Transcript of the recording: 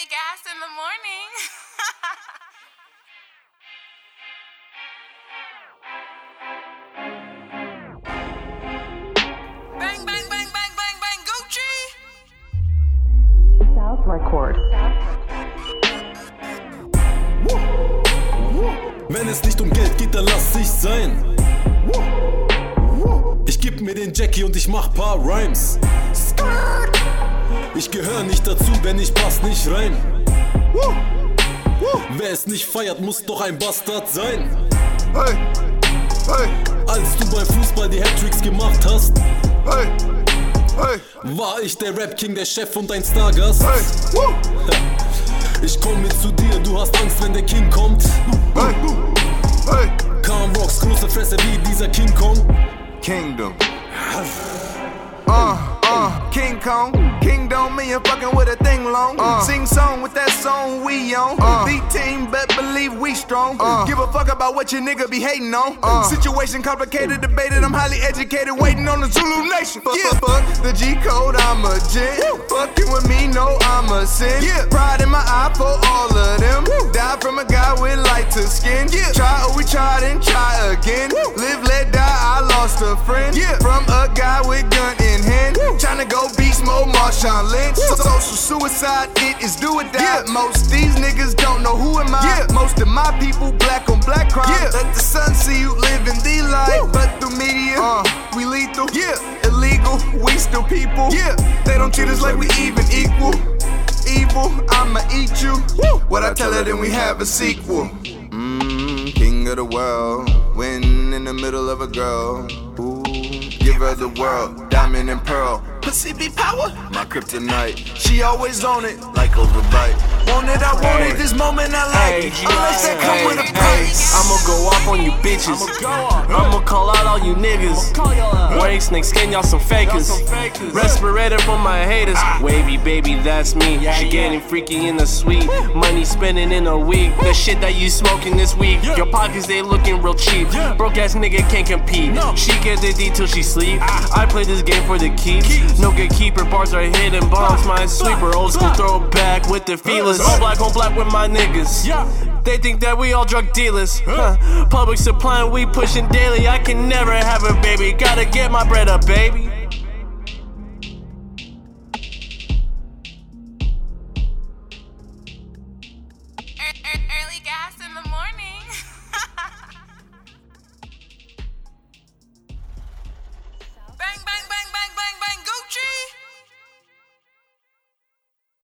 daily gas in the morning. bang, bang, bang, bang, bang, bang, Gucci. South Record. Wenn es nicht um Geld geht, dann lass ich sein. Ich geb mir den Jackie und ich mach paar Rhymes. Ich gehör nicht dazu, denn ich pass nicht rein. Wer es nicht feiert, muss doch ein Bastard sein. Hey, hey, Als du beim Fußball die Hattricks gemacht hast, hey, hey, war ich der Rap-King, der Chef und ein Stargast. Ich komme zu dir, du hast Angst, wenn der King kommt. hey, hey. Calm Rocks, große Fresse wie dieser King Kong. Kingdom. Uh, uh, King Kong. Me fucking with a thing long. Uh. Sing song with that song we on. Uh. Beat team, bet believe we strong. Uh. Give a fuck about what your nigga be hating on. Situation complicated, debated. I'm highly educated, waiting on the Zulu Nation. Fuck, fuck, fuck the G code, I'm a gent. Fucking with me, no, I'm a sin. Yeah. Pride in my eye for all of them. Die from a guy with lighter skin. Yeah. Try, oh, we tried and try again. Live, let die, I lost a friend. Yeah. From a guy with gun. Tryna go beast mode, Marshawn Lynch. Social suicide, it is do or die. Most these niggas don't know who am I. Yeah. Most of my people, black on black crime. Yeah. Let the sun see you living the life. But through media, uh, we lethal. Illegal, we still people. They don't treat us like we even equal. Evil, I'ma eat you. What I tell her, then we have a sequel. Mm, king of the world, win in the middle of a girl. Ooh, give her the world, diamond and pearl. Pussy be power, my kryptonite. She always on it, like overbite. Want it, I want it. This moment I like it. Unless that come with a price. I'ma go off on you bitches. I'ma call out all you niggas. Snake skin, y'all some fakers. Respirator for my haters. Ah. Wavy baby, that's me. She getting freaky in the suite. Money spending in a week. The shit that you smoking this week. Your pockets they looking real cheap. Broke ass nigga can't compete. She get the D till she sleep. Ah. I play this game for the keeps. No good keeper, bars are hidden bombs. My sweeper, old school throwback with the feelers. All black on black with my niggas. They think that we all drug dealers. Huh. Public supply we pushing daily. I can never have a baby. Gotta get my bread up, baby.